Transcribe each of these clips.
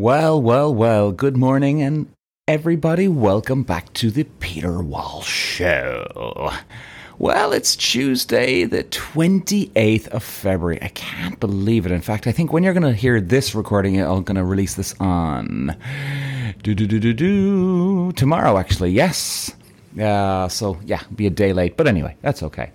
Well, well, well, good morning and everybody, welcome back to the Peter Walsh Show. Well, it's Tuesday, the 28th of February. I can't believe it. In fact, I think when you're going to hear this recording, I'm going to release this on do do do do do tomorrow. Actually, yes. Uh, so yeah, be a day late, but anyway, that's okay.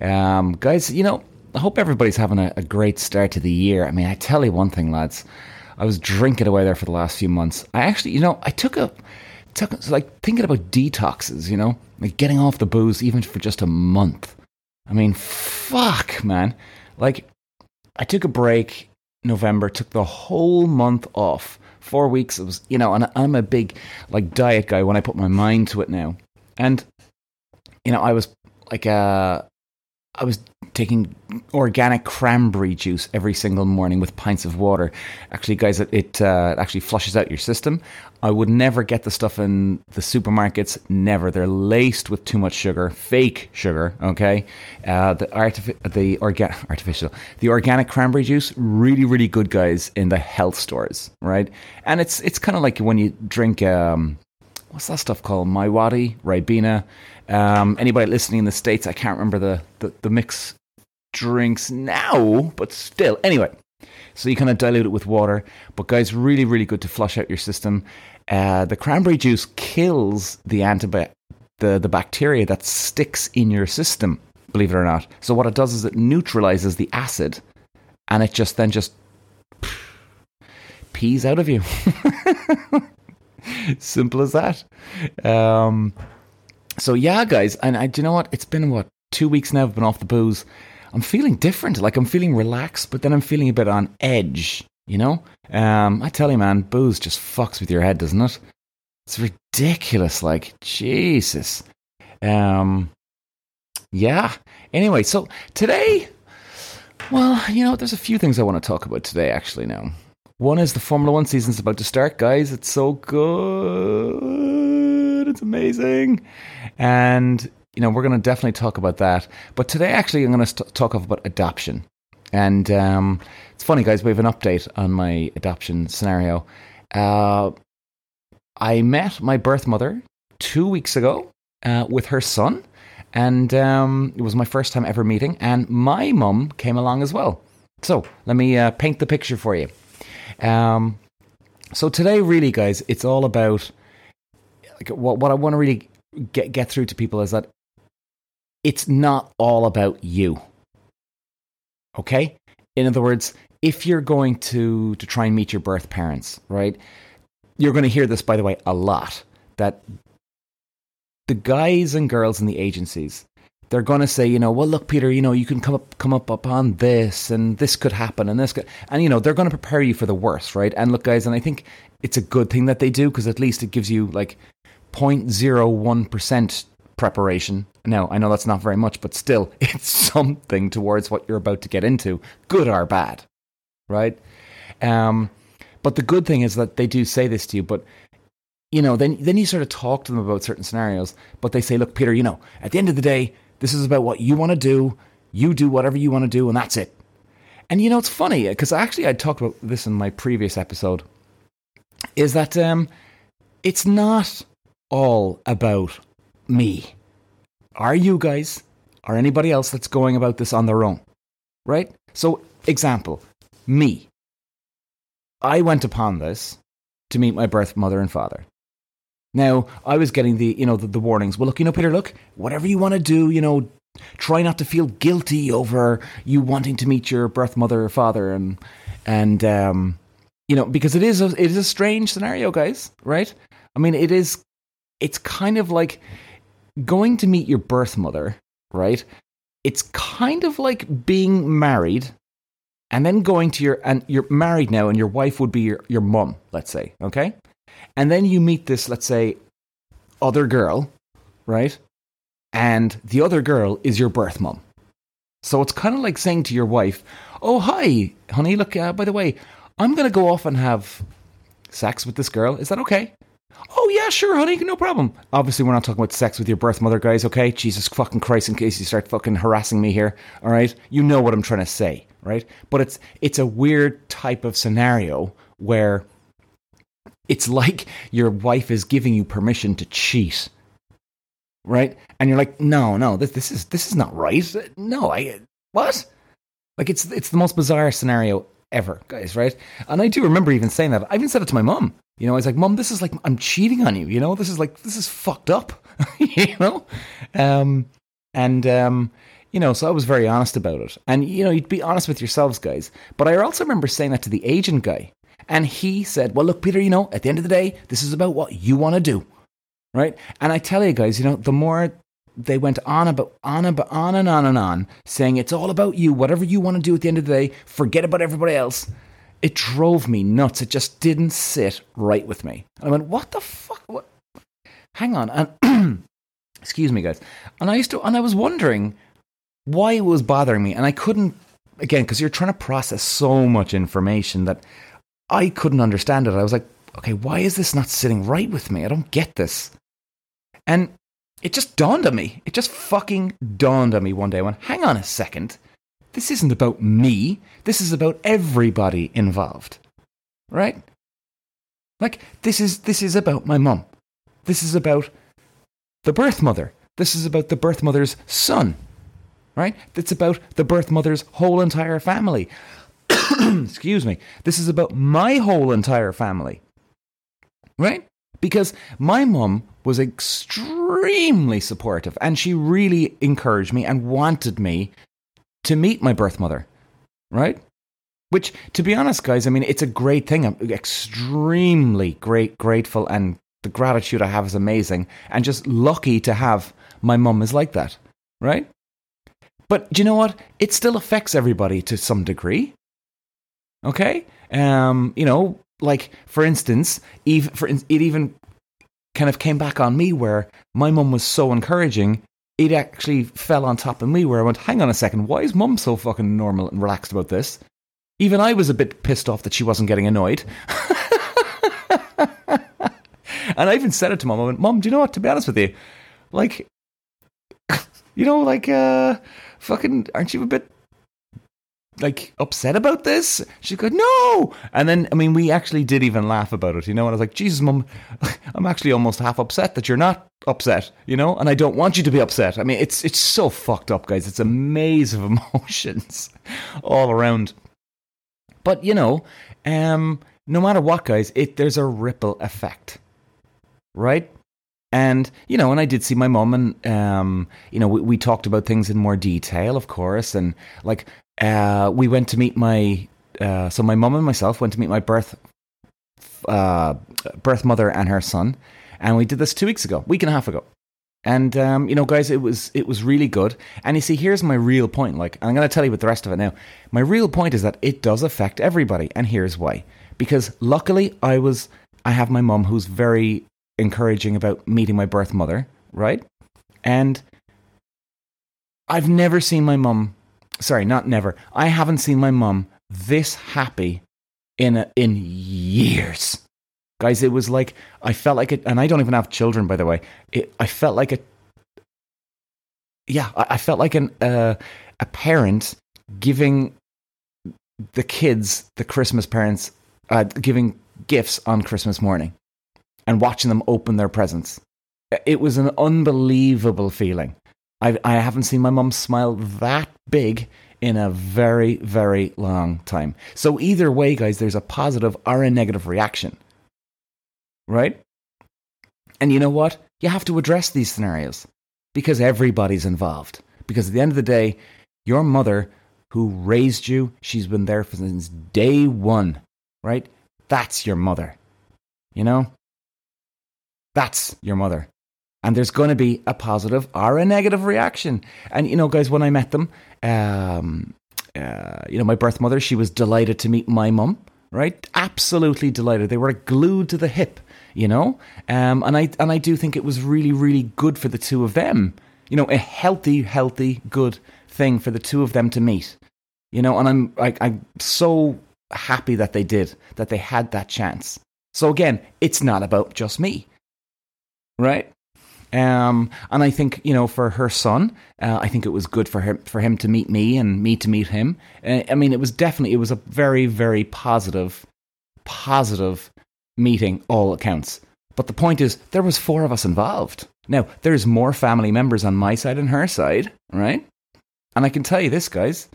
Um, guys, you know, I hope everybody's having a, a great start to the year. I mean, I tell you one thing, lads. I was drinking away there for the last few months. I actually, you know, I took a took like thinking about detoxes, you know, like getting off the booze even for just a month. I mean, fuck, man. Like, I took a break November, took the whole month off. Four weeks. It was, you know, and I'm a big like diet guy when I put my mind to it now. And you know, I was like, uh, I was taking organic cranberry juice every single morning with pints of water. Actually, guys, it, it uh, actually flushes out your system. I would never get the stuff in the supermarkets. Never. They're laced with too much sugar, fake sugar. Okay, uh, the artifi- the orga- artificial, the organic cranberry juice, really, really good, guys, in the health stores, right? And it's it's kind of like when you drink. Um, what's that stuff called? MiWadi, Ribena. Um, anybody listening in the States, I can't remember the, the, the mix drinks now, but still. Anyway, so you kind of dilute it with water. But guys, really, really good to flush out your system. Uh, the cranberry juice kills the antibiotic, the, the bacteria that sticks in your system, believe it or not. So what it does is it neutralizes the acid and it just then just pees out of you. Simple as that. Um, so yeah, guys, and I, do you know what? It's been what two weeks now. I've been off the booze. I'm feeling different. Like I'm feeling relaxed, but then I'm feeling a bit on edge. You know? Um, I tell you, man, booze just fucks with your head, doesn't it? It's ridiculous. Like Jesus. Um, yeah. Anyway, so today, well, you know, there's a few things I want to talk about today. Actually, now. One is the Formula One season's about to start, guys. It's so good. It's amazing. And, you know, we're going to definitely talk about that. But today, actually, I'm going to st- talk about adoption. And um, it's funny, guys, we have an update on my adoption scenario. Uh, I met my birth mother two weeks ago uh, with her son. And um, it was my first time ever meeting. And my mum came along as well. So let me uh, paint the picture for you. Um, so today, really, guys, it's all about like what what I want to really get get through to people is that it's not all about you. Okay, in other words, if you're going to to try and meet your birth parents, right? You're going to hear this, by the way, a lot. That the guys and girls in the agencies they're going to say, you know, well, look, Peter, you know, you can come up, come up upon this, and this could happen, and this could, and you know, they're going to prepare you for the worst, right? And look, guys, and I think it's a good thing that they do because at least it gives you like 0.01 percent preparation. Now, I know that's not very much, but still, it's something towards what you're about to get into, good or bad, right? Um, but the good thing is that they do say this to you, but you know, then then you sort of talk to them about certain scenarios, but they say, look, Peter, you know, at the end of the day this is about what you want to do. You do whatever you want to do, and that's it. And you know, it's funny because actually I talked about this in my previous episode. Is that um, it's not all about me. Are you guys or anybody else that's going about this on their own? Right? So, example, me. I went upon this to meet my birth mother and father. Now, I was getting the, you know, the, the warnings. Well, look, you know, Peter, look, whatever you want to do, you know, try not to feel guilty over you wanting to meet your birth mother or father, and and um, you know, because it is a, it is a strange scenario, guys. Right? I mean, it is. It's kind of like going to meet your birth mother, right? It's kind of like being married and then going to your and you're married now and your wife would be your, your mum let's say okay and then you meet this, let's say, other girl, right? And the other girl is your birth mum. So it's kind of like saying to your wife, Oh, hi, honey, look, uh, by the way, I'm going to go off and have sex with this girl. Is that okay? Oh, yeah, sure, honey, no problem. Obviously, we're not talking about sex with your birth mother, guys, okay? Jesus fucking Christ, in case you start fucking harassing me here, all right? You know what I'm trying to say, right? But it's, it's a weird type of scenario where it's like your wife is giving you permission to cheat. Right? And you're like, no, no, this, this is this is not right. No, I what? Like it's it's the most bizarre scenario ever, guys, right? And I do remember even saying that. I even said it to my mom. You know, I was like, Mom, this is like I'm cheating on you, you know? This is like this is fucked up. you know? Um and um you know, so I was very honest about it. And, you know, you'd be honest with yourselves, guys. But I also remember saying that to the agent guy. And he said, Well, look, Peter, you know, at the end of the day, this is about what you want to do. Right? And I tell you guys, you know, the more they went on about on about on and on and on, saying it's all about you, whatever you want to do at the end of the day, forget about everybody else. It drove me nuts. It just didn't sit right with me. And I went, What the fuck? What? Hang on. And excuse me, guys. And I used to and I was wondering why it was bothering me. And I couldn't again, because you're trying to process so much information that I couldn't understand it. I was like, okay, why is this not sitting right with me? I don't get this. And it just dawned on me. It just fucking dawned on me one day. Went, hang on a second. This isn't about me. This is about everybody involved. Right? Like, this is, this is about my mum. This is about the birth mother. This is about the birth mother's son. Right? It's about the birth mother's whole entire family. excuse me, this is about my whole entire family. Right? Because my mum was extremely supportive and she really encouraged me and wanted me to meet my birth mother. Right? Which, to be honest, guys, I mean, it's a great thing. I'm extremely great, grateful, and the gratitude I have is amazing. And just lucky to have my mum is like that. Right? But do you know what? It still affects everybody to some degree. Okay, um, you know, like for instance, even for it even kind of came back on me where my mum was so encouraging. It actually fell on top of me where I went, hang on a second, why is mum so fucking normal and relaxed about this? Even I was a bit pissed off that she wasn't getting annoyed. and I even said it to mum. I went, Mum, do you know what? To be honest with you, like, you know, like, uh, fucking, aren't you a bit like upset about this? She goes, no. And then, I mean, we actually did even laugh about it, you know. And I was like, Jesus, mum, I'm actually almost half upset that you're not upset, you know. And I don't want you to be upset. I mean, it's it's so fucked up, guys. It's a maze of emotions all around. But you know, um, no matter what, guys, it there's a ripple effect, right? And you know, and I did see my mum, and um, you know, we, we talked about things in more detail, of course, and like uh, we went to meet my uh, so my mum and myself went to meet my birth uh, birth mother and her son, and we did this two weeks ago, week and a half ago. And um, you know, guys, it was it was really good. And you see, here's my real point. Like, I'm going to tell you about the rest of it now. My real point is that it does affect everybody, and here's why. Because luckily, I was I have my mum who's very encouraging about meeting my birth mother, right? And I've never seen my mum sorry, not never. I haven't seen my mum this happy in a, in years. Guys, it was like I felt like it, and I don't even have children, by the way. It, I felt like a, yeah, I, I felt like an uh, a parent giving the kids, the Christmas parents, uh, giving gifts on Christmas morning, and watching them open their presents. It was an unbelievable feeling. I, I haven't seen my mum smile that big in a very, very long time. So, either way, guys, there's a positive or a negative reaction. Right? And you know what? You have to address these scenarios because everybody's involved. Because at the end of the day, your mother who raised you, she's been there since day one, right? That's your mother. You know? That's your mother and there's going to be a positive or a negative reaction. And you know, guys, when I met them, um, uh, you know, my birth mother, she was delighted to meet my mum. Right, absolutely delighted. They were glued to the hip, you know. Um, and I and I do think it was really, really good for the two of them. You know, a healthy, healthy, good thing for the two of them to meet. You know, and I'm I, I'm so happy that they did that they had that chance. So again, it's not about just me, right? Um, and I think you know, for her son, uh, I think it was good for him for him to meet me and me to meet him. Uh, I mean, it was definitely it was a very very positive, positive meeting all accounts. But the point is, there was four of us involved. Now, there's more family members on my side and her side, right? And I can tell you this, guys.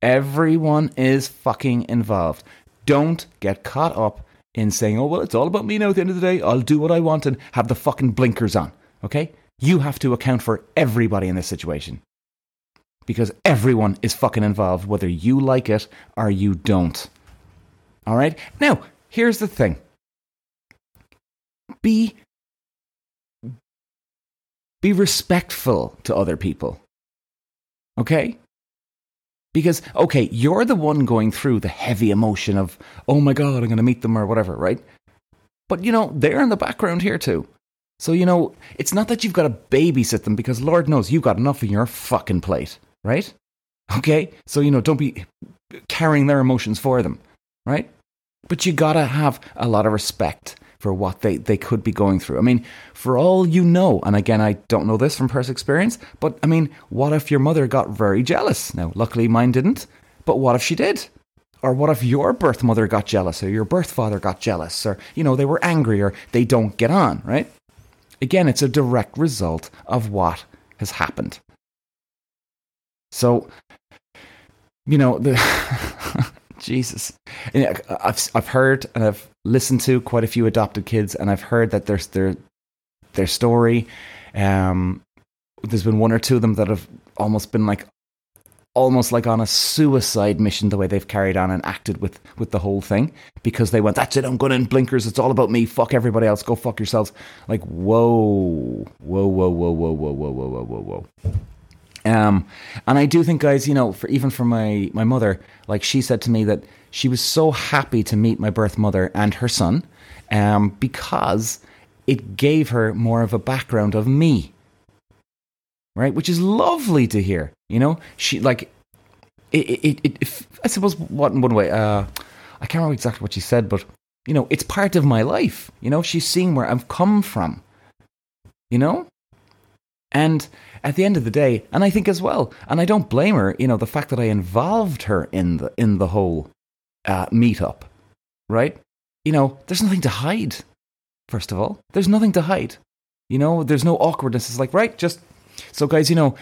Everyone is fucking involved. Don't get caught up in saying, oh, well, it's all about me now at the end of the day. I'll do what I want and have the fucking blinkers on, okay? You have to account for everybody in this situation. Because everyone is fucking involved, whether you like it or you don't. All right? Now, here's the thing be be respectful to other people. Okay? Because, okay, you're the one going through the heavy emotion of, oh my God, I'm going to meet them or whatever, right? But, you know, they're in the background here too. So, you know, it's not that you've got to babysit them because Lord knows you've got enough in your fucking plate, right? Okay? So, you know, don't be carrying their emotions for them, right? But you got to have a lot of respect for what they, they could be going through. I mean, for all you know, and again, I don't know this from personal experience, but I mean, what if your mother got very jealous? Now, luckily mine didn't, but what if she did? Or what if your birth mother got jealous, or your birth father got jealous, or, you know, they were angry, or they don't get on, right? Again, it's a direct result of what has happened. So, you know, the Jesus. I've I've heard and I've listened to quite a few adopted kids, and I've heard that there's their their story. Um, there's been one or two of them that have almost been like almost like on a suicide mission the way they've carried on and acted with with the whole thing because they went that's it i'm going in blinkers it's all about me fuck everybody else go fuck yourselves like whoa whoa whoa whoa whoa whoa whoa whoa whoa whoa um, and I do think, guys, you know, for even for my my mother, like she said to me that she was so happy to meet my birth mother and her son, um, because it gave her more of a background of me, right? Which is lovely to hear. You know, she like it. It. it, it I suppose what in one way. Uh, I can't remember exactly what she said, but you know, it's part of my life. You know, she's seeing where I've come from. You know, and at the end of the day, and I think as well, and I don't blame her, you know, the fact that I involved her in the in the whole uh, meetup, right? You know, there's nothing to hide. First of all, there's nothing to hide. You know, there's no awkwardness. It's like, right, just so guys, you know,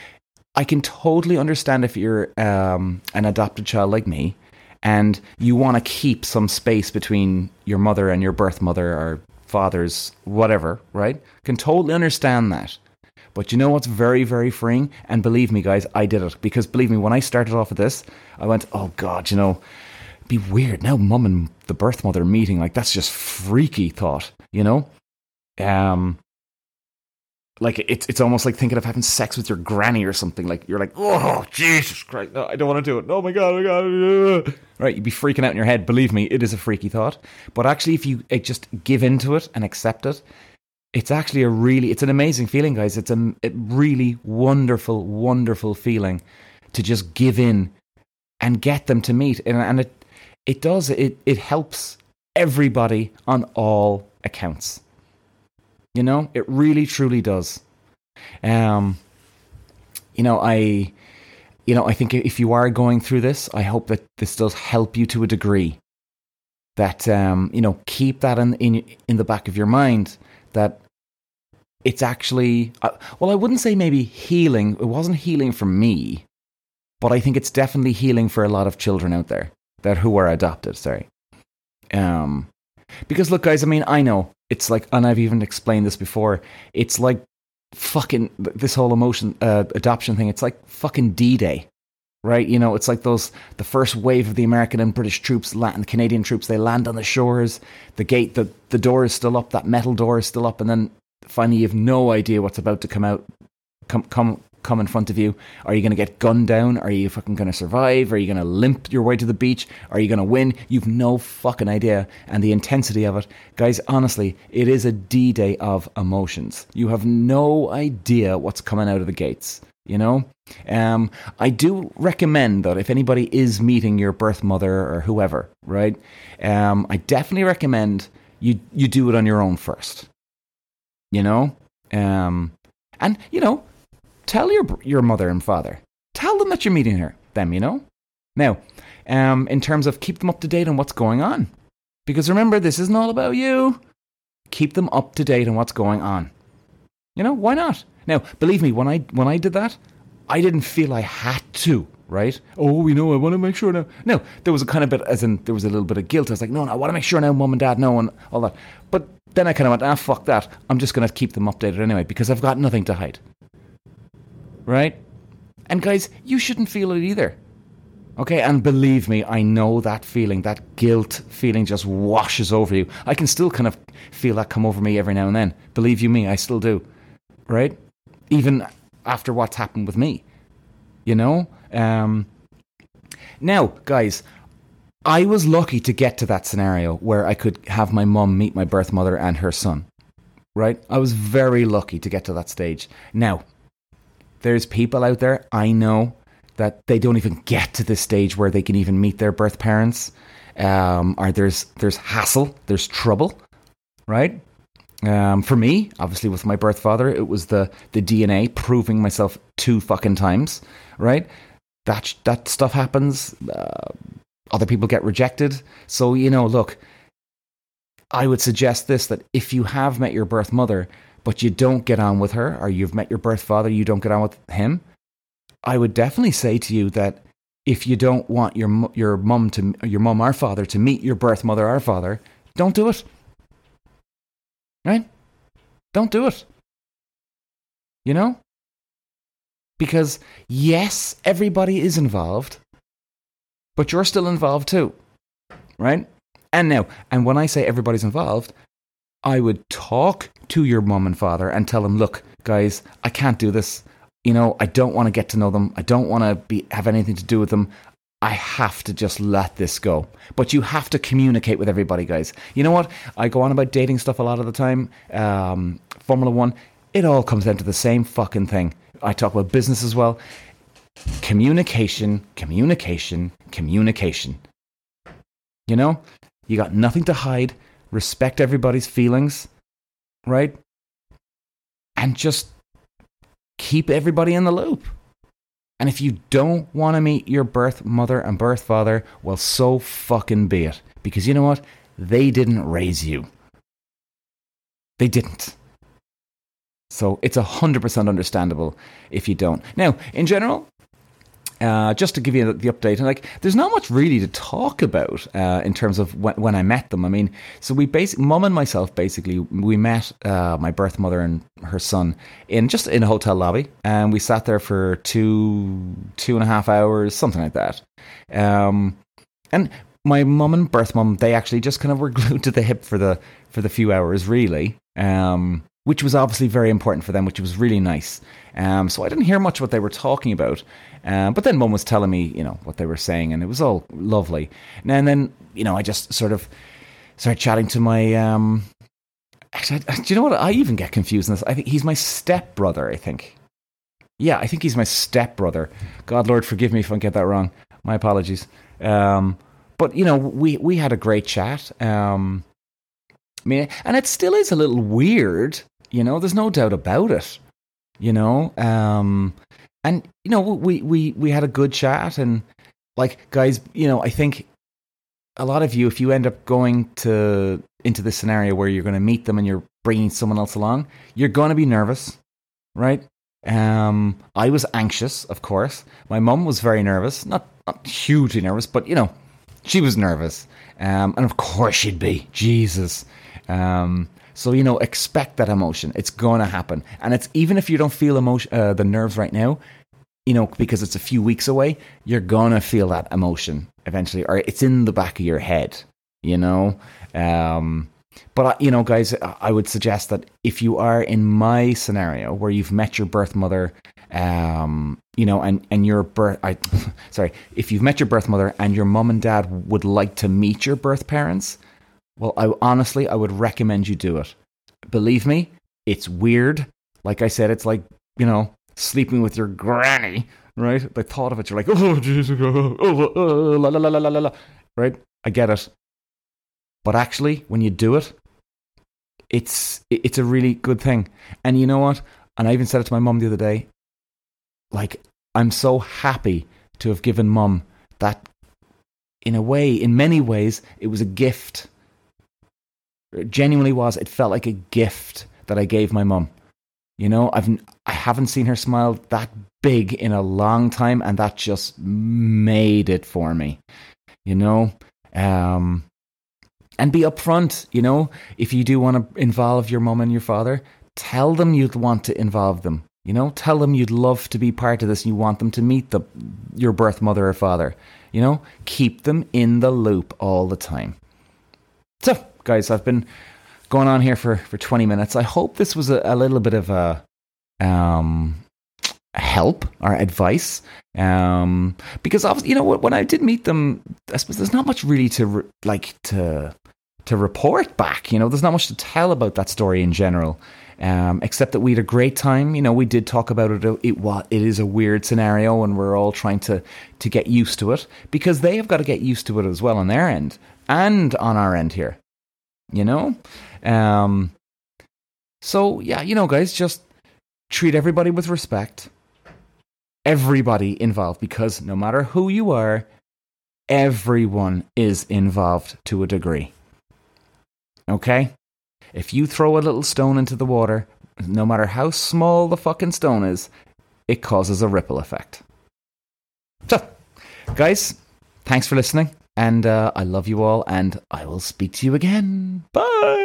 I can totally understand if you're um, an adopted child like me, and you want to keep some space between your mother and your birth mother or father's whatever, right? Can totally understand that. But you know what's very, very freeing? And believe me, guys, I did it. Because believe me, when I started off with this, I went, oh God, you know, be weird. Now mum and the birth mother meeting, like that's just freaky thought, you know? Um like it's it's almost like thinking of having sex with your granny or something. Like you're like, oh Jesus Christ, no, I don't want to do it. Oh, oh my god, oh my god, right? You'd be freaking out in your head. Believe me, it is a freaky thought. But actually, if you eh, just give into it and accept it, it's actually a really it's an amazing feeling guys it's a, a, really wonderful wonderful feeling to just give in and get them to meet and, and it it does it it helps everybody on all accounts you know it really truly does. Um you know i you know i think if you are going through this i hope that this does help you to a degree. That um you know keep that in in in the back of your mind that it's actually uh, well i wouldn't say maybe healing it wasn't healing for me but i think it's definitely healing for a lot of children out there that who are adopted sorry. Um because look guys i mean i know. It's like and i've even explained this before. It's like fucking this whole emotion uh, adoption thing it's like fucking d-day right? You know it's like those the first wave of the american and british troops Latin canadian troops they land on the shores. The gate the, the door is still up that metal door is still up and then finally you have no idea what's about to come out, come come come in front of you. Are you going to get gunned down? Are you fucking going to survive? Are you going to limp your way to the beach? Are you going to win? You've no fucking idea. And the intensity of it, guys, honestly, it is a D day of emotions. You have no idea what's coming out of the gates. You know, um, I do recommend that if anybody is meeting your birth mother or whoever, right? Um, I definitely recommend you you do it on your own first you know? Um, and, you know, tell your, your mother and father, tell them that you're meeting her, them, you know? Now, um, in terms of keep them up to date on what's going on. Because remember, this isn't all about you. Keep them up to date on what's going on. You know, why not? Now, believe me, when I when I did that, I didn't feel I had to, right? Oh, you know, I want to make sure now. No, there was a kind of bit, as in, there was a little bit of guilt. I was like, no, no I want to make sure now mum and dad know and all that. But then I kind of went, ah, fuck that. I'm just going to keep them updated anyway because I've got nothing to hide. Right? And guys, you shouldn't feel it either. Okay, and believe me, I know that feeling, that guilt feeling just washes over you. I can still kind of feel that come over me every now and then. Believe you me, I still do. Right? Even after what's happened with me. You know? Um, now, guys, I was lucky to get to that scenario where I could have my mum meet my birth mother and her son. Right? I was very lucky to get to that stage. Now, there's people out there I know that they don't even get to the stage where they can even meet their birth parents. Um, or there's there's hassle, there's trouble, right? Um, for me, obviously, with my birth father, it was the the DNA proving myself two fucking times, right? That that stuff happens. Uh, other people get rejected. So you know, look, I would suggest this: that if you have met your birth mother, but you don't get on with her, or you've met your birth father, you don't get on with him, I would definitely say to you that if you don't want your your mum to your mum our father to meet your birth mother our father, don't do it. Right? Don't do it. You know? Because yes, everybody is involved, but you're still involved too. Right? And now, and when I say everybody's involved, I would talk to your mum and father and tell them, look, guys, I can't do this you know, I don't want to get to know them. I don't want to be have anything to do with them. I have to just let this go. But you have to communicate with everybody, guys. You know what? I go on about dating stuff a lot of the time. Um, Formula One, it all comes down to the same fucking thing. I talk about business as well. Communication, communication, communication. You know, you got nothing to hide. Respect everybody's feelings, right? And just keep everybody in the loop. And if you don't want to meet your birth mother and birth father, well, so fucking be it. Because you know what? They didn't raise you. They didn't. So it's 100% understandable if you don't. Now, in general, uh, just to give you the update, and like, there's not much really to talk about uh, in terms of when, when, I met them. I mean, so we basically, mum and myself, basically, we met uh, my birth mother and her son in just in a hotel lobby, and we sat there for two, two and a half hours, something like that. Um, and my mum and birth mum, they actually just kind of were glued to the hip for the for the few hours, really. Um, which was obviously very important for them, which was really nice. Um, so I didn't hear much what they were talking about. Um, but then mum was telling me, you know, what they were saying, and it was all lovely. And then, you know, I just sort of started chatting to my. Um, actually, do you know what? I even get confused in this. I think he's my step brother. I think. Yeah, I think he's my step brother. God, Lord, forgive me if I get that wrong. My apologies. Um, but you know, we we had a great chat. Um, I mean, and it still is a little weird. You know, there's no doubt about it. You know, um, and you know we we we had a good chat and like guys you know i think a lot of you if you end up going to into this scenario where you're going to meet them and you're bringing someone else along you're going to be nervous right? Um i was anxious of course. My mum was very nervous not, not hugely nervous but you know she was nervous. Um and of course she'd be. Jesus. Um so you know, expect that emotion. It's to happen, and it's even if you don't feel emotion, uh, the nerves right now, you know, because it's a few weeks away, you're gonna feel that emotion eventually, or it's in the back of your head. You know, um, but uh, you know, guys, I would suggest that if you are in my scenario where you've met your birth mother, um, you know, and and your birth, I, sorry, if you've met your birth mother and your mom and dad would like to meet your birth parents, well, I honestly, I would recommend you do it. Believe me, it's weird. Like I said, it's like, you know, sleeping with your granny, right? The thought of it, you're like, oh, Jesus, oh, oh, oh, oh la, la, la, la, la, la, right? I get it. But actually, when you do it, it's it's a really good thing. And you know what? And I even said it to my mum the other day. Like, I'm so happy to have given mum that, in a way, in many ways, it was a gift It genuinely was. It felt like a gift that I gave my mum. You know, I've I haven't seen her smile that big in a long time, and that just made it for me. You know, um, and be upfront. You know, if you do want to involve your mum and your father, tell them you'd want to involve them. You know, tell them you'd love to be part of this and you want them to meet the your birth mother or father. You know, keep them in the loop all the time. So, guys, I've been going on here for, for 20 minutes. I hope this was a, a little bit of a um, help or advice. Um, because obviously, you know, when I did meet them, I suppose there's not much really to re- like to to report back. You know, there's not much to tell about that story in general. Um, except that we had a great time. You know, we did talk about it. It what it is a weird scenario, and we're all trying to to get used to it because they have got to get used to it as well on their end and on our end here. You know, um, so yeah, you know, guys, just treat everybody with respect. Everybody involved, because no matter who you are, everyone is involved to a degree. Okay? If you throw a little stone into the water, no matter how small the fucking stone is, it causes a ripple effect. So, guys, thanks for listening. And uh, I love you all, and I will speak to you again. Bye.